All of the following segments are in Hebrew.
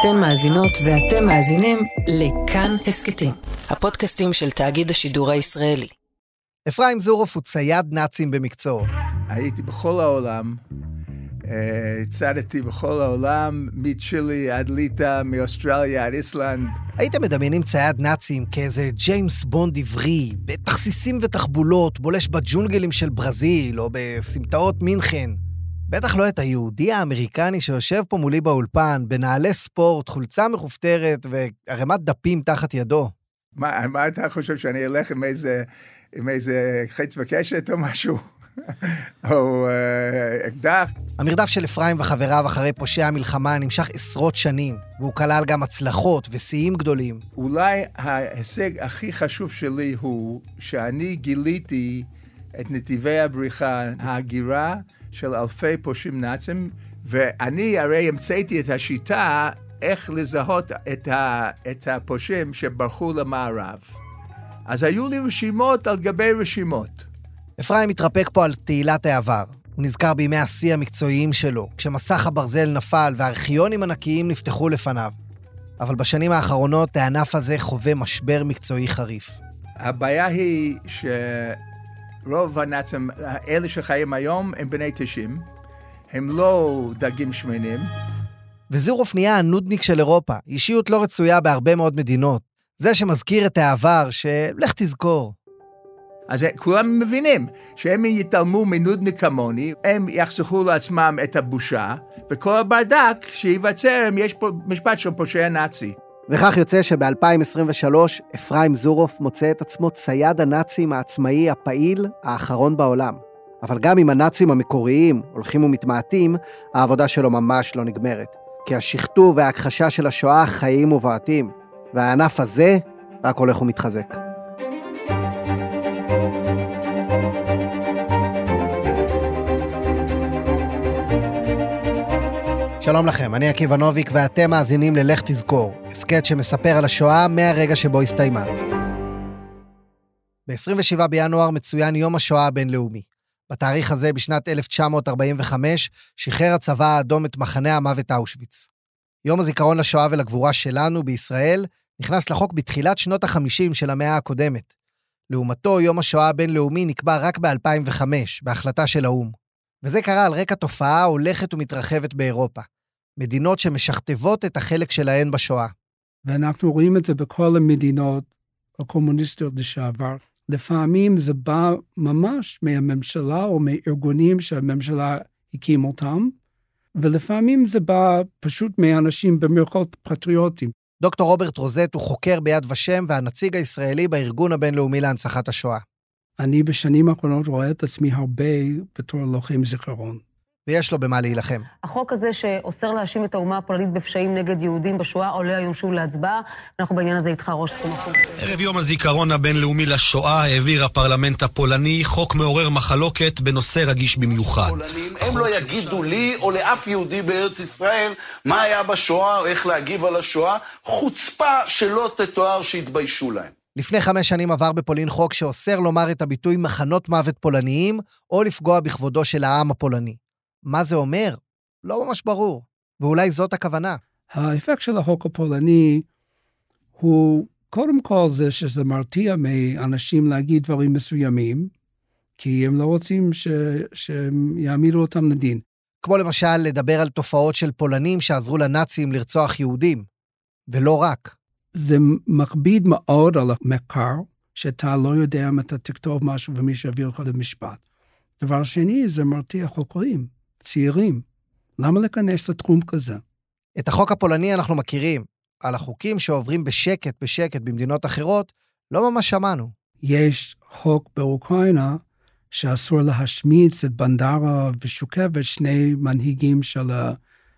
אתן מאזינות ואתם מאזינים לכאן הסכתים, הפודקאסטים של תאגיד השידור הישראלי. אפרים זורוף הוא צייד נאצים במקצועו. הייתי בכל העולם, אה, צדתי בכל העולם, מצ'ילי עד ליטא, מאוסטרליה עד איסלנד. הייתם מדמיינים צייד נאצים כאיזה ג'יימס בונד עברי, בתכסיסים ותחבולות, בולש בג'ונגלים של ברזיל, או בסמטאות מינכן. בטח לא את היהודי האמריקני שיושב פה מולי באולפן, בנעלי ספורט, חולצה מכופתרת וערימת דפים תחת ידו. מה, מה אתה חושב, שאני אלך עם איזה, עם איזה חץ וקשת או משהו? או אה, אקדח? המרדף של אפרים וחבריו אחרי פושעי המלחמה נמשך עשרות שנים, והוא כלל גם הצלחות ושיאים גדולים. אולי ההישג הכי חשוב שלי הוא שאני גיליתי את נתיבי הבריחה, ההגירה של אלפי פושעים נאצים, ואני הרי המצאתי את השיטה איך לזהות את, ה, את הפושעים שברחו למערב. אז היו לי רשימות על גבי רשימות. אפרים מתרפק פה על תהילת העבר. הוא נזכר בימי השיא המקצועיים שלו, כשמסך הברזל נפל וארכיונים ענקיים נפתחו לפניו. אבל בשנים האחרונות הענף הזה חווה משבר מקצועי חריף. הבעיה היא שרוב הנאצים, אלה שחיים היום, הם בני 90, הם לא דגים שמנים. וזירוף נהיה הנודניק של אירופה, אישיות לא רצויה בהרבה מאוד מדינות. זה שמזכיר את העבר, שלך תזכור. אז כולם מבינים שהם יתעלמו מנודניק כמוני, הם יחסכו לעצמם את הבושה, וכל הברדק שייווצר, יש פה משפט של פושע נאצי. וכך יוצא שב-2023 אפרים זורוף מוצא את עצמו צייד הנאצים העצמאי הפעיל האחרון בעולם. אבל גם אם הנאצים המקוריים הולכים ומתמעטים, העבודה שלו ממש לא נגמרת. כי השכתוב וההכחשה של השואה חיים ובועטים, והענף הזה רק הולך ומתחזק. שלום לכם, אני עקיבא נוביק ואתם מאזינים ל"לך תזכור", הסכת שמספר על השואה מהרגע שבו הסתיימה. ב-27 בינואר מצוין יום השואה הבינלאומי. בתאריך הזה, בשנת 1945, שחרר הצבא האדום את מחנה המוות אושוויץ. יום הזיכרון לשואה ולגבורה שלנו בישראל נכנס לחוק בתחילת שנות ה-50 של המאה הקודמת. לעומתו, יום השואה הבינלאומי נקבע רק ב-2005, בהחלטה של האו"ם. וזה קרה על רקע תופעה הולכת ומתרחבת באירופה. מדינות שמשכתבות את החלק שלהן בשואה. ואנחנו רואים את זה בכל המדינות הקומוניסטיות לשעבר. לפעמים זה בא ממש מהממשלה או מארגונים שהממשלה הקים אותם, ולפעמים זה בא פשוט מאנשים במירכאות פטריוטים. דוקטור רוברט רוזט הוא חוקר ביד ושם והנציג הישראלי בארגון הבינלאומי להנצחת השואה. אני בשנים האחרונות רואה את עצמי הרבה בתור לוחם זיכרון. ויש לו במה להילחם. החוק הזה שאוסר להאשים את האומה הפולנית בפשעים נגד יהודים בשואה עולה היום שוב להצבעה. אנחנו בעניין הזה איתך ראש תחום החוק. ערב יום הזיכרון הבינלאומי לשואה העביר הפרלמנט הפולני חוק מעורר מחלוקת בנושא רגיש במיוחד. הם לא יגידו לי או לאף יהודי בארץ ישראל מה היה בשואה או איך להגיב על השואה. חוצפה שלא תתואר שיתביישו להם. לפני חמש שנים עבר בפולין חוק שאוסר לומר את הביטוי מחנות מוות פולניים, או לפגוע בכבודו של העם הפולני. מה זה אומר? לא ממש ברור, ואולי זאת הכוונה. האפקט של החוק הפולני הוא קודם כל זה שזה מרתיע מאנשים להגיד דברים מסוימים, כי הם לא רוצים ש... שהם יעמידו אותם לדין. כמו למשל לדבר על תופעות של פולנים שעזרו לנאצים לרצוח יהודים, ולא רק. זה מכביד מאוד על המחקר, שאתה לא יודע אם אתה תכתוב משהו ומי שיביא אותך למשפט. דבר שני, זה מרתיע חוקרים, צעירים. למה להיכנס לתחום כזה? את החוק הפולני אנחנו מכירים. על החוקים שעוברים בשקט בשקט במדינות אחרות, לא ממש שמענו. יש חוק באוקראינה שאסור להשמיץ את בנדרה ושוקבת, שני מנהיגים של,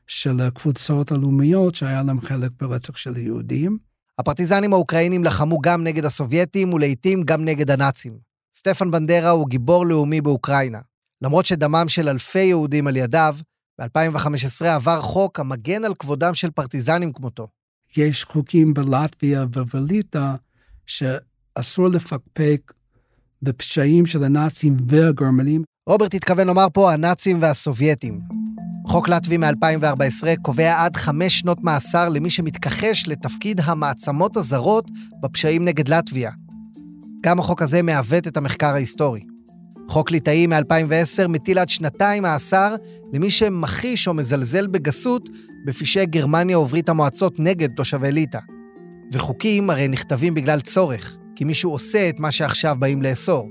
של הקבוצות הלאומיות שהיה להם חלק ברצח של יהודים. הפרטיזנים האוקראינים לחמו גם נגד הסובייטים ולעיתים גם נגד הנאצים. סטפן בנדרה הוא גיבור לאומי באוקראינה. למרות שדמם של אלפי יהודים על ידיו, ב-2015 עבר חוק המגן על כבודם של פרטיזנים כמותו. יש חוקים בלטביה ובליטא שאסור לפקפק בפשעים של הנאצים והגרמנים. רוברט התכוון לומר פה הנאצים והסובייטים. חוק לטבי מ-2014 קובע עד חמש שנות מאסר למי שמתכחש לתפקיד המעצמות הזרות בפשעים נגד לטביה. גם החוק הזה מעוות את המחקר ההיסטורי. חוק ליטאי מ-2010 מטיל עד שנתיים מאסר למי שמכחיש או מזלזל בגסות בפשעי גרמניה וברית המועצות נגד תושבי ליטא. וחוקים הרי נכתבים בגלל צורך, כי מישהו עושה את מה שעכשיו באים לאסור.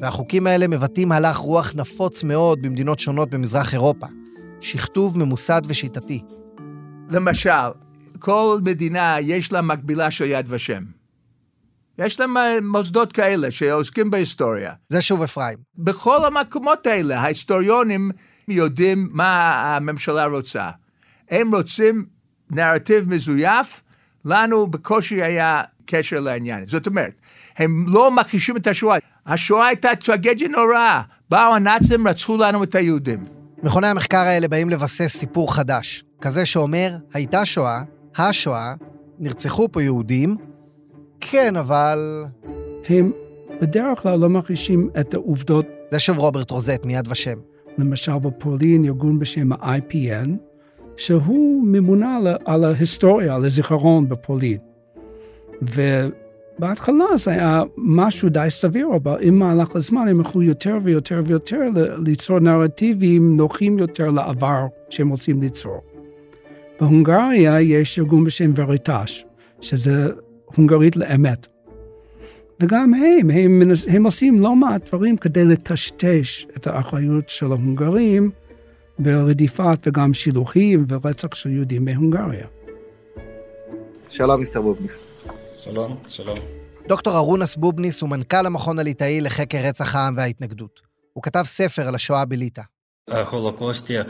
והחוקים האלה מבטאים הלך רוח נפוץ מאוד במדינות שונות במזרח אירופה. שכתוב ממוסד ושיטתי. למשל, כל מדינה יש לה מקבילה של יד ושם. יש להם אה, מוסדות כאלה שעוסקים בהיסטוריה. זה שוב אפרים. בכל המקומות האלה, ההיסטוריונים יודעים מה הממשלה רוצה. הם רוצים נרטיב מזויף, לנו בקושי היה קשר לעניין. זאת אומרת, הם לא מכחישים את השואה. השואה הייתה טרגדיה נוראה. באו הנאצים, רצחו לנו את היהודים. מכוני המחקר האלה באים לבסס סיפור חדש, כזה שאומר, הייתה שואה, השואה, נרצחו פה יהודים, כן, אבל... הם בדרך כלל לא מכחישים את העובדות. זה שוב רוברט רוזט מיד ושם. למשל בפולין, ארגון בשם ה-IPN, שהוא ממונה על, על ההיסטוריה, על הזיכרון בפולין. ובהתחלה זה היה משהו די סביר, אבל עם מהלך הזמן הם יכלו יותר ויותר ויותר ליצור נרטיבים נוחים יותר לעבר שהם רוצים ליצור. בהונגריה יש ארגון בשם וריטש, שזה הונגרית לאמת. וגם הם, הם, הם עושים לא מעט דברים כדי לטשטש את האחריות של ההונגרים ברדיפת וגם שילוחים ורצח של יהודים בהונגריה. שלום, מיסטר בובניס. שלום, שלום. דוקטור ארונס בובניס הוא מנכ"ל המכון הליטאי לחקר רצח העם וההתנגדות. הוא כתב ספר על השואה בליטא. ההולוקוסטיה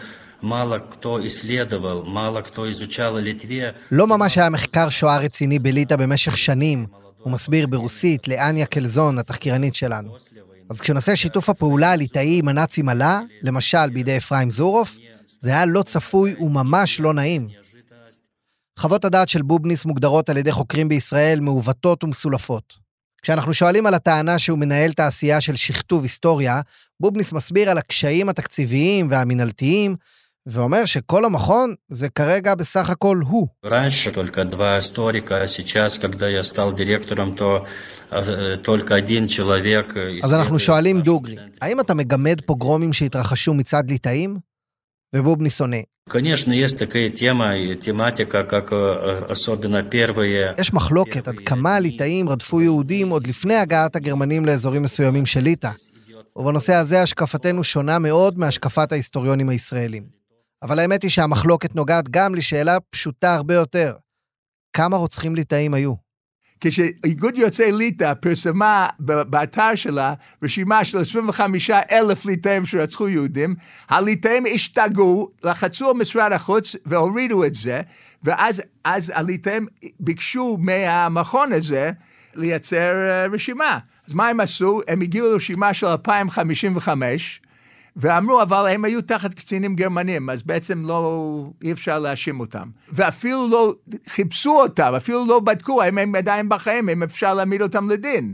לא ממש היה מחקר שואה רציני בליטא במשך שנים, הוא מסביר ברוסית לאניה קלזון, התחקירנית שלנו. אז כשנושא שיתוף הפעולה הליטאי עם הנאצים עלה, למשל בידי אפרים זורוף, זה היה לא צפוי וממש לא נעים. חוות הדעת של בובניס מוגדרות על ידי חוקרים בישראל מעוותות ומסולפות. כשאנחנו שואלים על הטענה שהוא מנהל תעשייה של שכתוב היסטוריה, בובניס מסביר על הקשיים התקציביים והמינהלתיים ואומר שכל המכון זה כרגע בסך הכל הוא. раньше только два историка, а сейчас, когда я стал директором, то только один человек... אז אנחנו שואלים דוגרי, האם אתה מגמד פוגרומים שהתרחשו מצד ליטאים? ובובניס עונה. конечно, есть такая тема, тематика, как особенно первые... יש מחלוקת עד כמה הליטאים רדפו יהודים עוד לפני הגעת הגרמנים לאזורים מסוימים של ליטא. ובנושא הזה השקפתנו שונה מאוד מהשקפת ההיסטוריונים הישראלים. אבל האמת היא שהמחלוקת נוגעת גם לשאלה פשוטה הרבה יותר. כמה רוצחים ליטאים היו? כשאיגוד יוצאי ליטא פרסמה באתר שלה רשימה של 25 אלף ליטאים שרצחו יהודים, הליטאים השתגעו, לחצו על משרד החוץ והורידו את זה, ואז הליטאים ביקשו מהמכון הזה לייצר אה, רשימה. אז מה הם עשו? הם הגיעו לרשימה של 2055, ואמרו, אבל הם היו תחת קצינים גרמנים, אז בעצם לא, אי אפשר להאשים אותם. ואפילו לא חיפשו אותם, אפילו לא בדקו האם הם עדיין בחיים, אם אפשר להעמיד אותם לדין.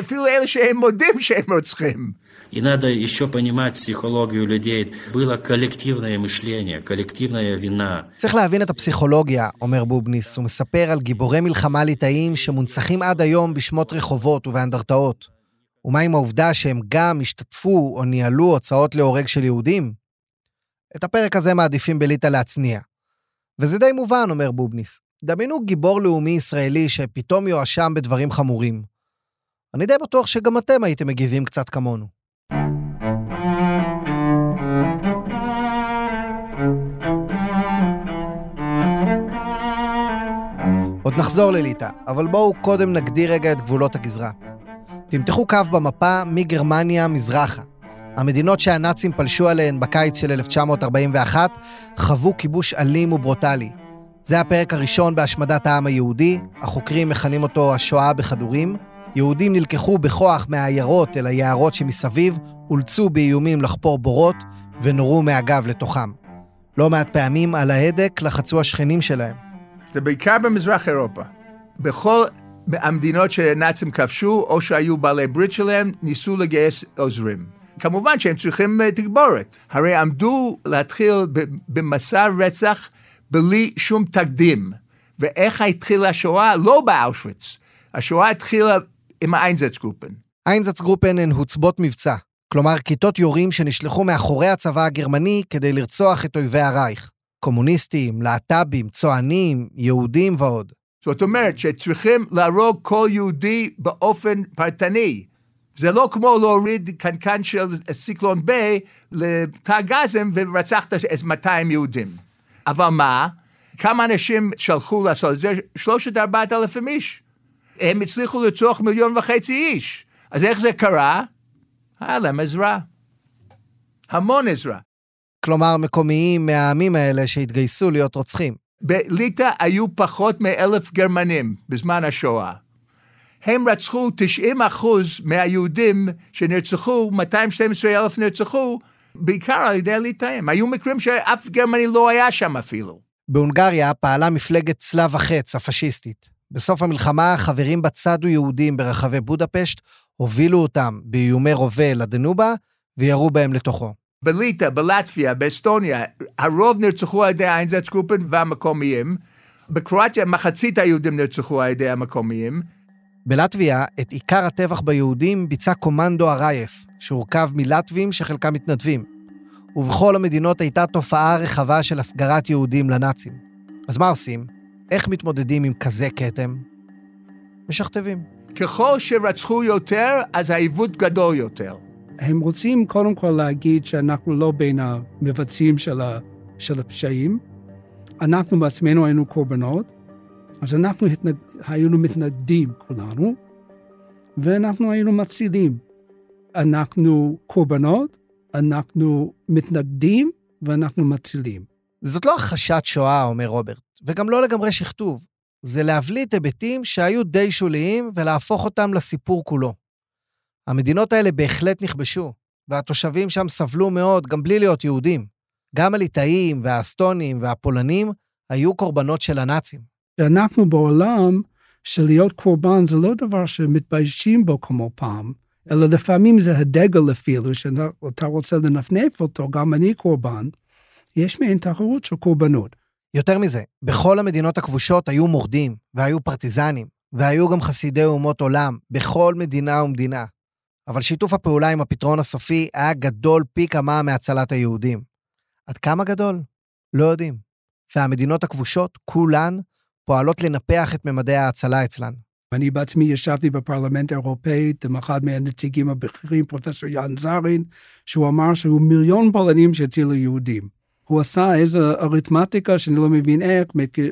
אפילו אלה שהם מודים שהם רוצחים. И надо еще понимать психологию людей. Было коллективное мышление, коллективная вина. צריך להבין את הפסיכולוגיה, אומר בובניס. הוא מספר על גיבורי מלחמה ליטאים שמונצחים עד היום בשמות רחובות ובאנדרטאות. ומה עם העובדה שהם גם השתתפו או ניהלו הוצאות להורג של יהודים? את הפרק הזה מעדיפים בליטא להצניע. וזה די מובן, אומר בובניס. דמיינו גיבור לאומי ישראלי שפתאום יואשם בדברים חמורים. אני די בטוח שגם אתם הייתם מגיבים קצת כמונו. עוד נחזור לליטא, אבל בואו קודם נגדיר רגע את גבולות הגזרה. תמתחו קו במפה מגרמניה מזרחה. המדינות שהנאצים פלשו עליהן בקיץ של 1941 חוו כיבוש אלים וברוטלי. זה הפרק הראשון בהשמדת העם היהודי, החוקרים מכנים אותו השואה בכדורים. יהודים נלקחו בכוח מהעיירות אל היערות שמסביב, אולצו באיומים לחפור בורות ונורו מהגב לתוכם. לא מעט פעמים על ההדק לחצו השכנים שלהם. זה בעיקר במזרח אירופה. בכל המדינות שהנאצים כבשו, או שהיו בעלי ברית שלהם, ניסו לגייס עוזרים. כמובן שהם צריכים אה, תגבורת. הרי עמדו להתחיל במסע רצח בלי שום תקדים. ואיך התחילה השואה? לא באושוויץ. השואה התחילה עם האיינזצגרופן. איינזצגרופן הן הוצבות מבצע, כלומר כיתות יורים שנשלחו מאחורי הצבא הגרמני כדי לרצוח את אויבי הרייך. קומוניסטים, להט"בים, צוענים, יהודים ועוד. זאת אומרת שצריכים להרוג כל יהודי באופן פרטני. זה לא כמו להוריד קנקן של סיקלון ביי לתא גזם ורצחת 200 יהודים. אבל מה? כמה אנשים שלחו לעשות את זה? שלושת ארבעת אלפים איש. הם הצליחו לרצוח מיליון וחצי איש. אז איך זה קרה? היה להם עזרה. המון עזרה. כלומר, מקומיים מהעמים האלה שהתגייסו להיות רוצחים. בליטא היו פחות מאלף גרמנים בזמן השואה. הם רצחו 90 אחוז מהיהודים שנרצחו, 212 אלף נרצחו, בעיקר על ידי הליטאים. היו מקרים שאף גרמני לא היה שם אפילו. בהונגריה פעלה מפלגת צלב החץ הפשיסטית. בסוף המלחמה חברים בה צדו יהודים ברחבי בודפשט, הובילו אותם באיומי רובה לדנובה וירו בהם לתוכו. בליטא, בלטביה, באסטוניה, הרוב נרצחו על ידי האיינזצגרופן והמקומיים. בקרואטיה מחצית היהודים נרצחו על ידי המקומיים. בלטביה, את עיקר הטבח ביהודים ביצע קומנדו הרייס, שהורכב מלטבים שחלקם מתנדבים. ובכל המדינות הייתה תופעה רחבה של הסגרת יהודים לנאצים. אז מה עושים? איך מתמודדים עם כזה כתם? משכתבים. ככל שרצחו יותר, אז העיוות גדול יותר. הם רוצים קודם כל להגיד שאנחנו לא בין המבצעים של, ה, של הפשעים, אנחנו בעצמנו היינו קורבנות, אז אנחנו התנג... היינו מתנגדים כולנו, ואנחנו היינו מצילים. אנחנו קורבנות, אנחנו מתנגדים ואנחנו מצילים. זאת לא הכחשת שואה, אומר רוברט, וגם לא לגמרי שכתוב. זה להבליט היבטים שהיו די שוליים ולהפוך אותם לסיפור כולו. המדינות האלה בהחלט נכבשו, והתושבים שם סבלו מאוד גם בלי להיות יהודים. גם הליטאים והאסטונים והפולנים היו קורבנות של הנאצים. שאנחנו בעולם של להיות קורבן זה לא דבר שמתביישים בו כמו פעם, אלא לפעמים זה הדגל אפילו, שאתה רוצה לנפנף אותו, גם אני קורבן. יש מעין תחרות של קורבנות. יותר מזה, בכל המדינות הכבושות היו מורדים, והיו פרטיזנים, והיו גם חסידי אומות עולם, בכל מדינה ומדינה. אבל שיתוף הפעולה עם הפתרון הסופי היה גדול פי כמה מהצלת היהודים. עד כמה גדול? לא יודעים. והמדינות הכבושות, כולן, פועלות לנפח את ממדי ההצלה אצלן. אני בעצמי ישבתי בפרלמנט האירופאי עם אחד מהנציגים הבכירים, פרופסור יאן זרין, שהוא אמר שהיו מיליון פולנים שהצילו יהודים. הוא עשה איזו אריתמטיקה שאני לא מבין איך,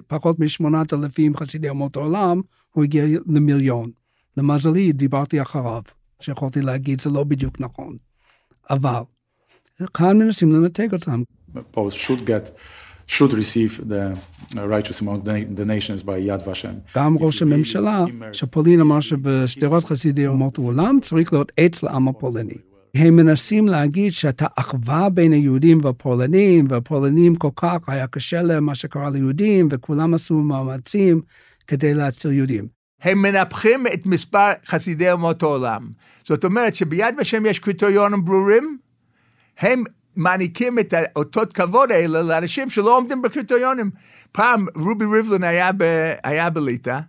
פחות משמונת אלפים חסידי אומות העולם, הוא הגיע למיליון. למזלי, דיברתי אחריו, שיכולתי להגיד, זה לא בדיוק נכון. אבל, כאן מנסים לנתק אותם. Should get should receive the righteous among the nations by Yad Vashem. גם ראש הממשלה, שפולין אמר שבשדרות חסידי אומות העולם צריך להיות עץ לעם הפולני. הם מנסים להגיד שאת האחווה בין היהודים והפולנים, והפולנים כל כך היה קשה להם מה שקרה ליהודים, וכולם עשו מאמצים כדי להציל יהודים. הם מנפחים את מספר חסידי אומות העולם. זאת אומרת שביד ושם יש קריטריונים ברורים, הם מעניקים את אותות כבוד האלה לאנשים שלא עומדים בקריטריונים. פעם רובי ריבלין היה, ב, היה בליטא,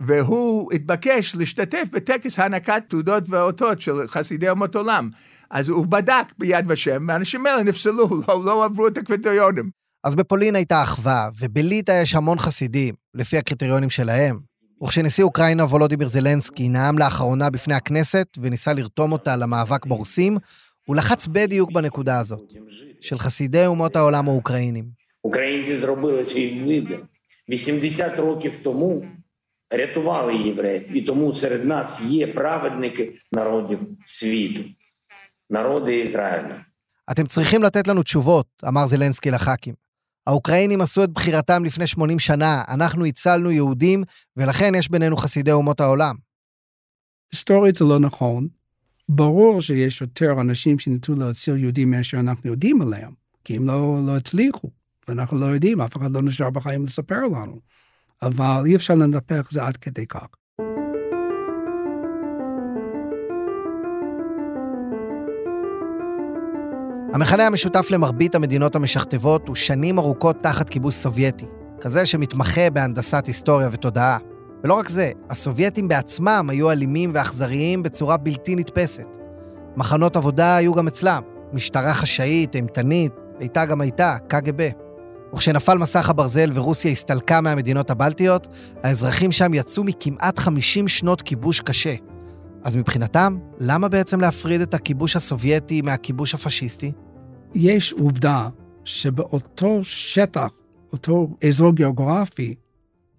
והוא התבקש להשתתף בטקס הענקת תעודות ואותות של חסידי אומות עולם. אז הוא בדק ביד ושם, והאנשים האלה נפסלו, לא, לא עברו את הקריטריונים. אז בפולין הייתה אחווה, ובליטא יש המון חסידים, לפי הקריטריונים שלהם. וכשנשיא אוקראינה וולודימיר זלנסקי נאם לאחרונה בפני הכנסת וניסה לרתום אותה למאבק ברוסים, הוא לחץ בדיוק בנקודה הזאת, של חסידי אומות העולם האוקראינים. Українці зробили свій вибір. 80 років тому рятували євреїв, і тому серед нас є праведники народів світу, народи Ізраїлю. אתם צריכים לתת לנו תשובות, אמר זלנסקי לח"כים. האוקראינים עשו את בחירתם לפני 80 שנה, אנחנו הצלנו יהודים, ולכן יש בינינו חסידי אומות העולם. היסטורית זה לא נכון. ברור שיש יותר אנשים שניסו להציל יהודים מאשר אנחנו יודעים עליהם, כי הם לא, לא הצליחו, ואנחנו לא יודעים, אף אחד לא נשאר בחיים לספר לנו. אבל אי אפשר לנפח זה עד כדי כך. המכנה המשותף למרבית המדינות המשכתבות הוא שנים ארוכות תחת כיבוש סובייטי, כזה שמתמחה בהנדסת היסטוריה ותודעה. ולא רק זה, הסובייטים בעצמם היו אלימים ואכזריים בצורה בלתי נתפסת. מחנות עבודה היו גם אצלם, משטרה חשאית, אימתנית, הייתה גם הייתה, קג"ב. וכשנפל מסך הברזל ורוסיה הסתלקה מהמדינות הבלטיות, האזרחים שם יצאו מכמעט 50 שנות כיבוש קשה. אז מבחינתם, למה בעצם להפריד את הכיבוש הסובייטי מהכיבוש הפשיסטי? יש עובדה שבאותו שטח, אותו אזור גיאוגרפי,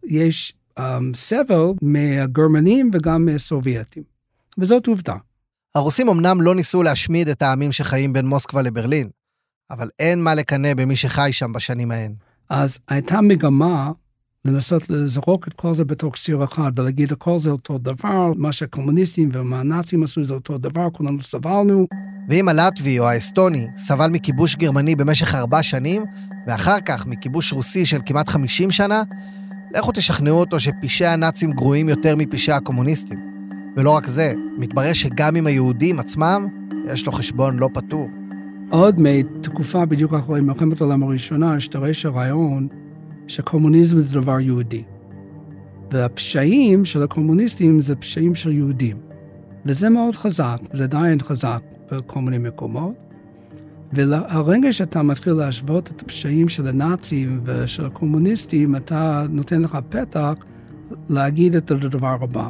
יש um, סבל מהגרמנים וגם מהסובייטים. וזאת עובדה. הרוסים אמנם לא ניסו להשמיד את העמים שחיים בין מוסקבה לברלין, אבל אין מה לקנא במי שחי שם בשנים ההן. אז הייתה מגמה לנסות לזרוק את כל זה בתוך סיר אחד ולהגיד הכל זה אותו דבר, מה שהקומוניסטים ומה הנאצים עשו זה אותו דבר, כולנו סבלנו. ואם הלטבי או האסטוני סבל מכיבוש גרמני במשך ארבע שנים, ואחר כך מכיבוש רוסי של כמעט חמישים שנה, לכו תשכנעו אותו שפשעי הנאצים גרועים יותר מפשעי הקומוניסטים. ולא רק זה, מתברר שגם עם היהודים עצמם, יש לו חשבון לא פתור. עוד מתקופה בדיוק אחרי מלחמת העולם הראשונה, השתרש הרעיון שקומוניזם זה דבר יהודי. והפשעים של הקומוניסטים זה פשעים של יהודים. וזה מאוד חזק, זה עדיין חזק בכל מיני מקומות. והרגע שאתה מתחיל להשוות את הפשעים של הנאצים ושל הקומוניסטים, אתה נותן לך פתח להגיד את הדבר הבא.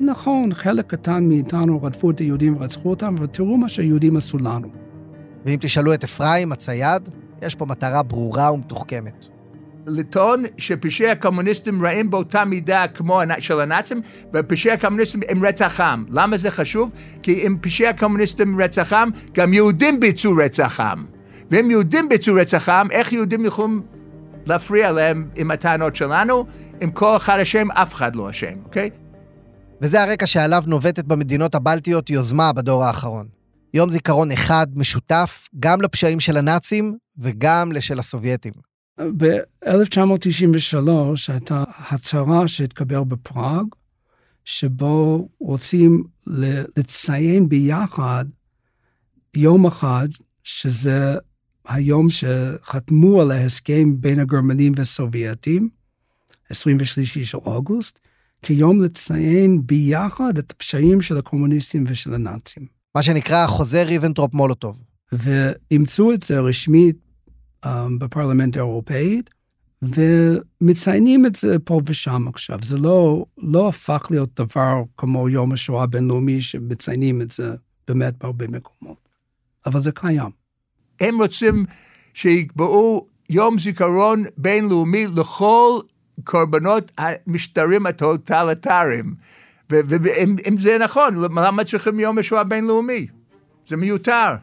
נכון, חלק קטן מאיתנו רדפו את היהודים ורצחו אותם, אבל תראו מה שהיהודים עשו לנו. ואם תשאלו את אפרים, הצייד, יש פה מטרה ברורה ומתוחכמת. לטעון שפשעי הקומוניסטים רעים באותה מידה כמו של הנאצים, ופשעי הקומוניסטים הם רצח עם. למה זה חשוב? כי אם פשעי הקומוניסטים רצח עם, גם יהודים ביצעו רצח עם. ואם יהודים ביצעו רצח עם, איך יהודים יכולים להפריע להם עם הטענות שלנו? אם כל אחד אשם, אף אחד לא אשם, אוקיי? וזה הרקע שעליו נובטת במדינות הבלטיות יוזמה בדור האחרון. יום זיכרון אחד משותף גם לפשעים של הנאצים וגם לשל הסובייטים. ב-1993 הייתה הצהרה שהתקבל בפראג, שבו רוצים לציין ביחד יום אחד, שזה היום שחתמו על ההסכם בין הגרמנים והסובייטים, 23 של אוגוסט, כיום לציין ביחד את הפשעים של הקומוניסטים ושל הנאצים. מה שנקרא חוזה ריבנטרופ מולוטוב. ואימצו את זה רשמית בפרלמנט האירופאי, ומציינים את זה פה ושם עכשיו. זה לא, לא הפך להיות דבר כמו יום השואה הבינלאומי, שמציינים את זה באמת בהרבה מקומות. אבל זה קיים. הם רוצים שיקבעו יום זיכרון בינלאומי לכל קורבנות המשטרים הטוטליטריים. ואם זה נכון, למה צריכים יום השואה הבינלאומי? זה מיותר.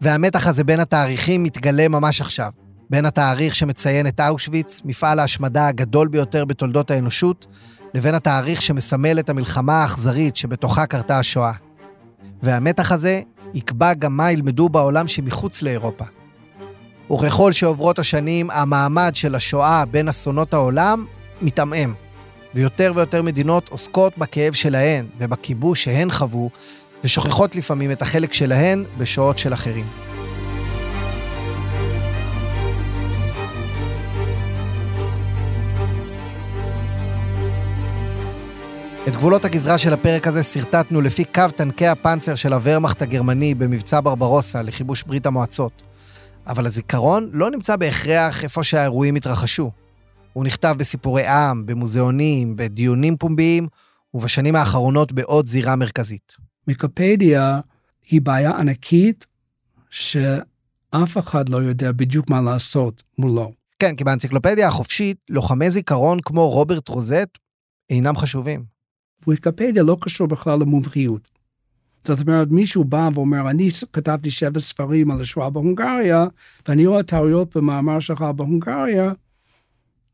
והמתח הזה בין התאריכים מתגלה ממש עכשיו. בין התאריך שמציין את אושוויץ, מפעל ההשמדה הגדול ביותר בתולדות האנושות, לבין התאריך שמסמל את המלחמה האכזרית שבתוכה קרתה השואה. והמתח הזה יקבע גם מה ילמדו בעולם שמחוץ לאירופה. וככל שעוברות השנים, המעמד של השואה בין אסונות העולם מתעמעם. ויותר ויותר מדינות עוסקות בכאב שלהן ובכיבוש שהן חוו, ושוכחות לפעמים את החלק שלהן בשואות של אחרים. את גבולות הגזרה של הפרק הזה שרטטנו לפי קו טנקי הפנצר של הוורמאכט הגרמני במבצע ברברוסה לכיבוש ברית המועצות. אבל הזיכרון לא נמצא בהכרח איפה שהאירועים התרחשו. הוא נכתב בסיפורי עם, במוזיאונים, בדיונים פומביים, ובשנים האחרונות בעוד זירה מרכזית. ויקיפדיה היא בעיה ענקית שאף אחד לא יודע בדיוק מה לעשות מולו. כן, כי באנציקלופדיה החופשית, לוחמי זיכרון כמו רוברט רוזט אינם חשובים. ויקיפדיה לא קשור בכלל למומחיות. זאת אומרת, מישהו בא ואומר, אני כתבתי שבע ספרים על השואה בהונגריה, ואני רואה טעויות במאמר שלך בהונגריה,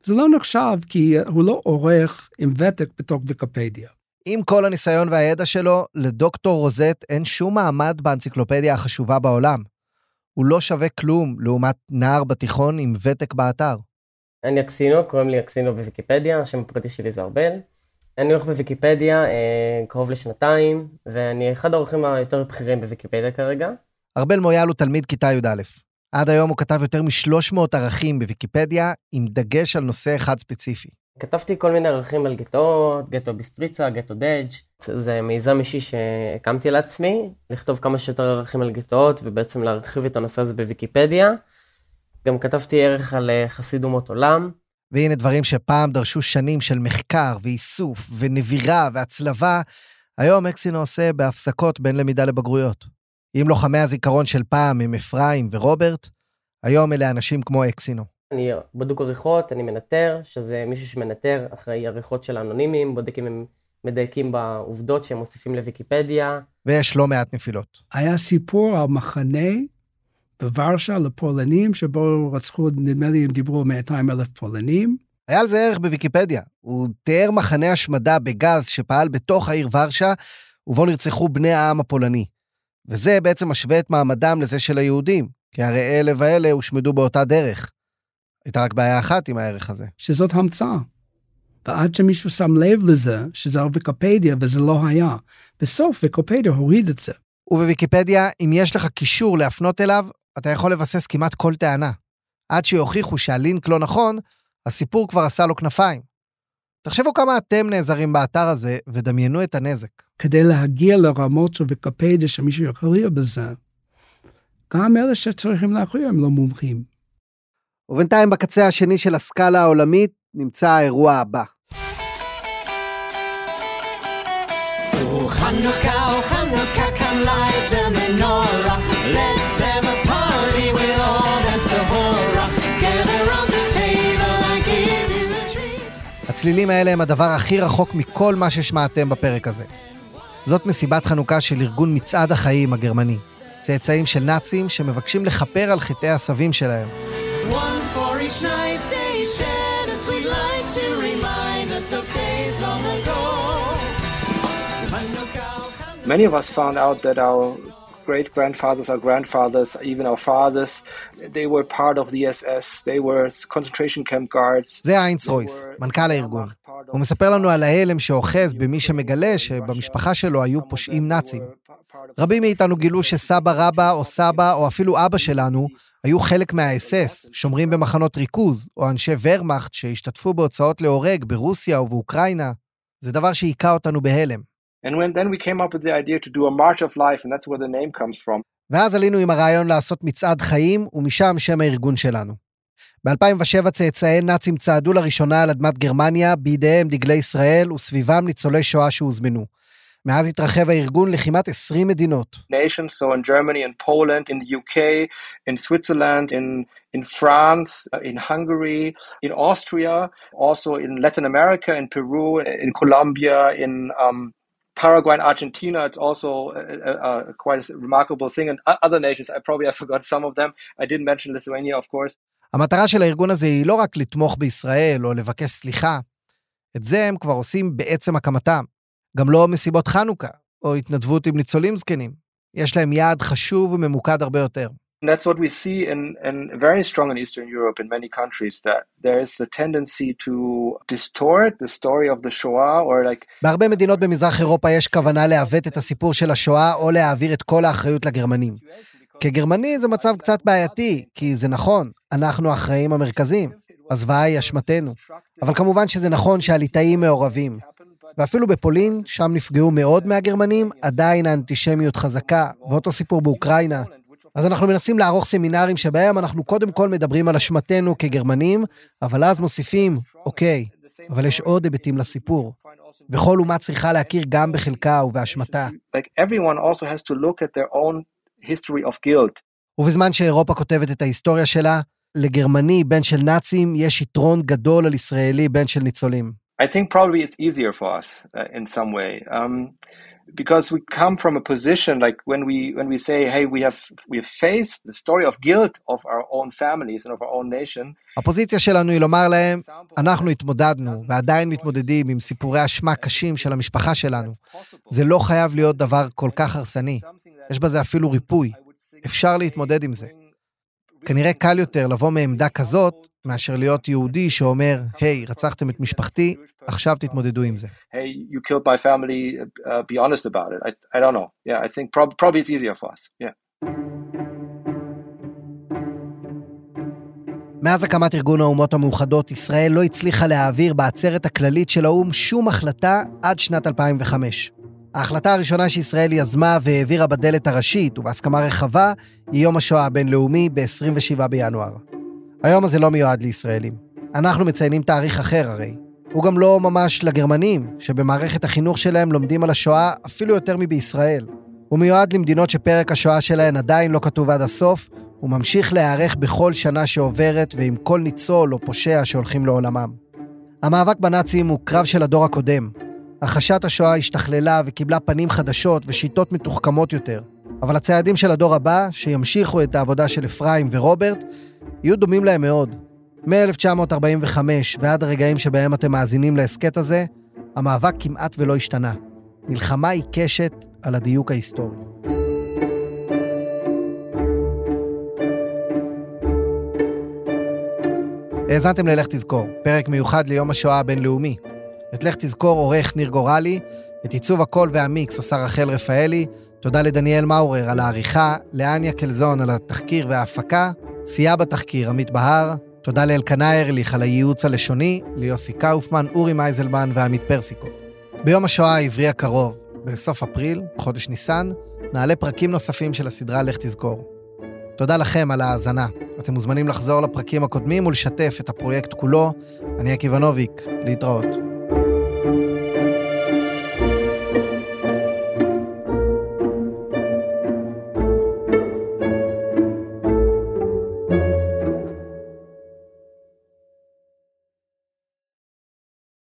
זה לא נחשב כי הוא לא עורך עם ותק בתוך ויקיפדיה. עם כל הניסיון והידע שלו, לדוקטור רוזט אין שום מעמד באנציקלופדיה החשובה בעולם. הוא לא שווה כלום לעומת נער בתיכון עם ותק באתר. אני אקסינו, קוראים לי אקסינו בוויקיפדיה, השם הפרטי שלי זה ארבל. אני עורך בוויקיפדיה אה, קרוב לשנתיים, ואני אחד העורכים היותר בכירים בוויקיפדיה כרגע. ארבל מויאל הוא תלמיד כיתה י"א. עד היום הוא כתב יותר מ-300 ערכים בוויקיפדיה, עם דגש על נושא אחד ספציפי. כתבתי כל מיני ערכים על גטאות, גטו ביסטריצה, גטו דאג'. זה מיזם אישי שהקמתי לעצמי, לכתוב כמה שיותר ערכים על גטאות ובעצם להרחיב את הנושא הזה בוויקיפדיה. גם כתבתי ערך על אה, חסיד אומות עולם. והנה דברים שפעם דרשו שנים של מחקר ואיסוף ונבירה והצלבה, היום אקסינו עושה בהפסקות בין למידה לבגרויות. אם לוחמי הזיכרון של פעם הם אפרים ורוברט, היום אלה אנשים כמו אקסינו. אני בדוק עריכות, אני מנטר, שזה מישהו שמנטר אחרי עריכות של אנונימיים, בודק אם הם מדייקים בעובדות שהם מוסיפים לוויקיפדיה. ויש לא מעט נפילות. היה סיפור על מחנה בוורשה לפולנים, שבו רצחו, נדמה לי, הם דיברו 200 אלף פולנים. היה על זה ערך בוויקיפדיה. הוא תיאר מחנה השמדה בגז שפעל בתוך העיר ורשה, ובו נרצחו בני העם הפולני. וזה בעצם משווה את מעמדם לזה של היהודים, כי הרי אלה ואלה הושמדו באותה דרך. הייתה רק בעיה אחת עם הערך הזה. שזאת המצאה. ועד שמישהו שם לב לזה, שזה על ויקיפדיה וזה לא היה. בסוף ויקיפדיה הוריד את זה. ובוויקיפדיה, אם יש לך קישור להפנות אליו, אתה יכול לבסס כמעט כל טענה. עד שיוכיחו שהלינק לא נכון, הסיפור כבר עשה לו כנפיים. תחשבו כמה אתם נעזרים באתר הזה, ודמיינו את הנזק. כדי להגיע לרמות של ויקיפדיה שמישהו יכריע בזה, גם אלה שצריכים להכריע הם לא מומחים. ובינתיים בקצה השני של הסקאלה העולמית נמצא האירוע הבא. הצלילים האלה הם הדבר הכי רחוק מכל מה ששמעתם בפרק הזה. זאת מסיבת חנוכה של ארגון מצעד החיים הגרמני. צאצאים של נאצים שמבקשים לכפר על חטאי הסבים שלהם. Many of us found out that our great grandfathers, our grandfathers, even our fathers, they were part of the SS, they were concentration camp guards. זה איינס רויס, מנכ"ל הארגון. הוא מספר לנו על ההלם שאוחז במי שמגלה שבמשפחה שלו היו פושעים נאצים. רבים מאיתנו גילו שסבא רבא או סבא או אפילו אבא שלנו היו חלק מהאס-אס, שומרים במחנות ריכוז, או אנשי ורמאכט שהשתתפו בהוצאות להורג ברוסיה ובאוקראינה. זה דבר שהיכה אותנו בהלם. ואז עלינו עם הרעיון לעשות מצעד חיים, ומשם שם הארגון שלנו. ב-2007 צאצאי נאצים צעדו לראשונה על אדמת גרמניה, בידיהם דגלי ישראל וסביבם ניצולי שואה שהוזמנו. מאז התרחב הארגון לכמעט 20 מדינות. Nations, so in Germany, in Poland, in the UK, in Switzerland, in, in France, in Hungary, in Austria, also in Latin America, in Peru, in Colombia, in um, Paraguay and Argentina, it's also a, a, a quite a remarkable thing. And other nations, I probably have forgot some of them. I didn't mention Lithuania, of course. המטרה של הארגון הזה היא לא רק לתמוך בישראל או לבקש סליחה, את זה הם כבר עושים בעצם הקמתם. גם לא מסיבות חנוכה, או התנדבות עם ניצולים זקנים. יש להם יעד חשוב וממוקד הרבה יותר. And that's what we see in, in very strong in Eastern Europe in many countries that there is the tendency to distort the story of the Shoah or like... בהרבה מדינות במזרח אירופה יש כוונה לעוות את הסיפור של השואה או להעביר את כל האחריות לגרמנים. כגרמני זה מצב קצת בעייתי, כי זה נכון, אנחנו האחראים המרכזיים. הזוועה היא אשמתנו. אבל כמובן שזה נכון שהליטאים מעורבים. ואפילו בפולין, שם נפגעו מאוד מהגרמנים, עדיין האנטישמיות חזקה, ואותו סיפור באוקראינה. אז אנחנו מנסים לערוך סמינרים שבהם אנחנו קודם כל מדברים על אשמתנו כגרמנים, אבל אז מוסיפים, אוקיי, אבל יש עוד היבטים לסיפור. וכל אומה צריכה להכיר גם בחלקה ובאשמתה. ובזמן שאירופה כותבת את ההיסטוריה שלה, לגרמני בן של נאצים יש יתרון גדול על ישראלי בן של ניצולים. I think probably it's easier for us uh, in some way. Um, because we come from a position like when we when we say hey we have we have faced the story of guilt of our own families and of our own nation. הפוזיציה שלנו היא לומר להם, אנחנו התמודדנו ועדיין מתמודדים עם סיפורי אשמה קשים של המשפחה שלנו. זה לא חייב להיות דבר כל כך הרסני. יש בזה אפילו ריפוי. אפשר להתמודד עם זה. כנראה קל יותר לבוא מעמדה כזאת, מאשר להיות יהודי שאומר, היי, רצחתם את משפחתי, עכשיו תתמודדו עם זה. מאז הקמת ארגון האומות המאוחדות, ישראל לא הצליחה להעביר בעצרת הכללית של האו"ם שום החלטה עד שנת 2005. ההחלטה הראשונה שישראל יזמה והעבירה בדלת הראשית, ובהסכמה רחבה, היא יום השואה הבינלאומי ב-27 בינואר. היום הזה לא מיועד לישראלים. אנחנו מציינים תאריך אחר הרי. הוא גם לא ממש לגרמנים, שבמערכת החינוך שלהם לומדים על השואה אפילו יותר מבישראל. הוא מיועד למדינות שפרק השואה שלהן עדיין לא כתוב עד הסוף, וממשיך להיערך בכל שנה שעוברת ועם כל ניצול או פושע שהולכים לעולמם. המאבק בנאצים הוא קרב של הדור הקודם. הכחשת השואה השתכללה וקיבלה פנים חדשות ושיטות מתוחכמות יותר. אבל הצעדים של הדור הבא, שימשיכו את העבודה של אפרים ורוברט, יהיו דומים להם מאוד. מ-1945 ועד הרגעים שבהם אתם מאזינים להסכת הזה, המאבק כמעט ולא השתנה. מלחמה עיקשת על הדיוק ההיסטורי. האזנתם ללך תזכור, פרק מיוחד ליום השואה הבינלאומי. את לך תזכור עורך ניר גורלי, את עיצוב הקול והמיקס עושה רחל רפאלי, תודה לדניאל מאורר על העריכה, לאניה קלזון על התחקיר וההפקה, סייע בתחקיר עמית בהר, תודה לאלקנה ארליך על הייעוץ הלשוני, ליוסי קאופמן, אורי מייזלמן ועמית פרסיקו. ביום השואה העברי הקרוב, בסוף אפריל, חודש ניסן, נעלה פרקים נוספים של הסדרה לך תזכור. תודה לכם על ההאזנה. אתם מוזמנים לחזור לפרקים הקודמים ולשתף את הפרויקט כולו. אני עקיבא נוביק, להתראות.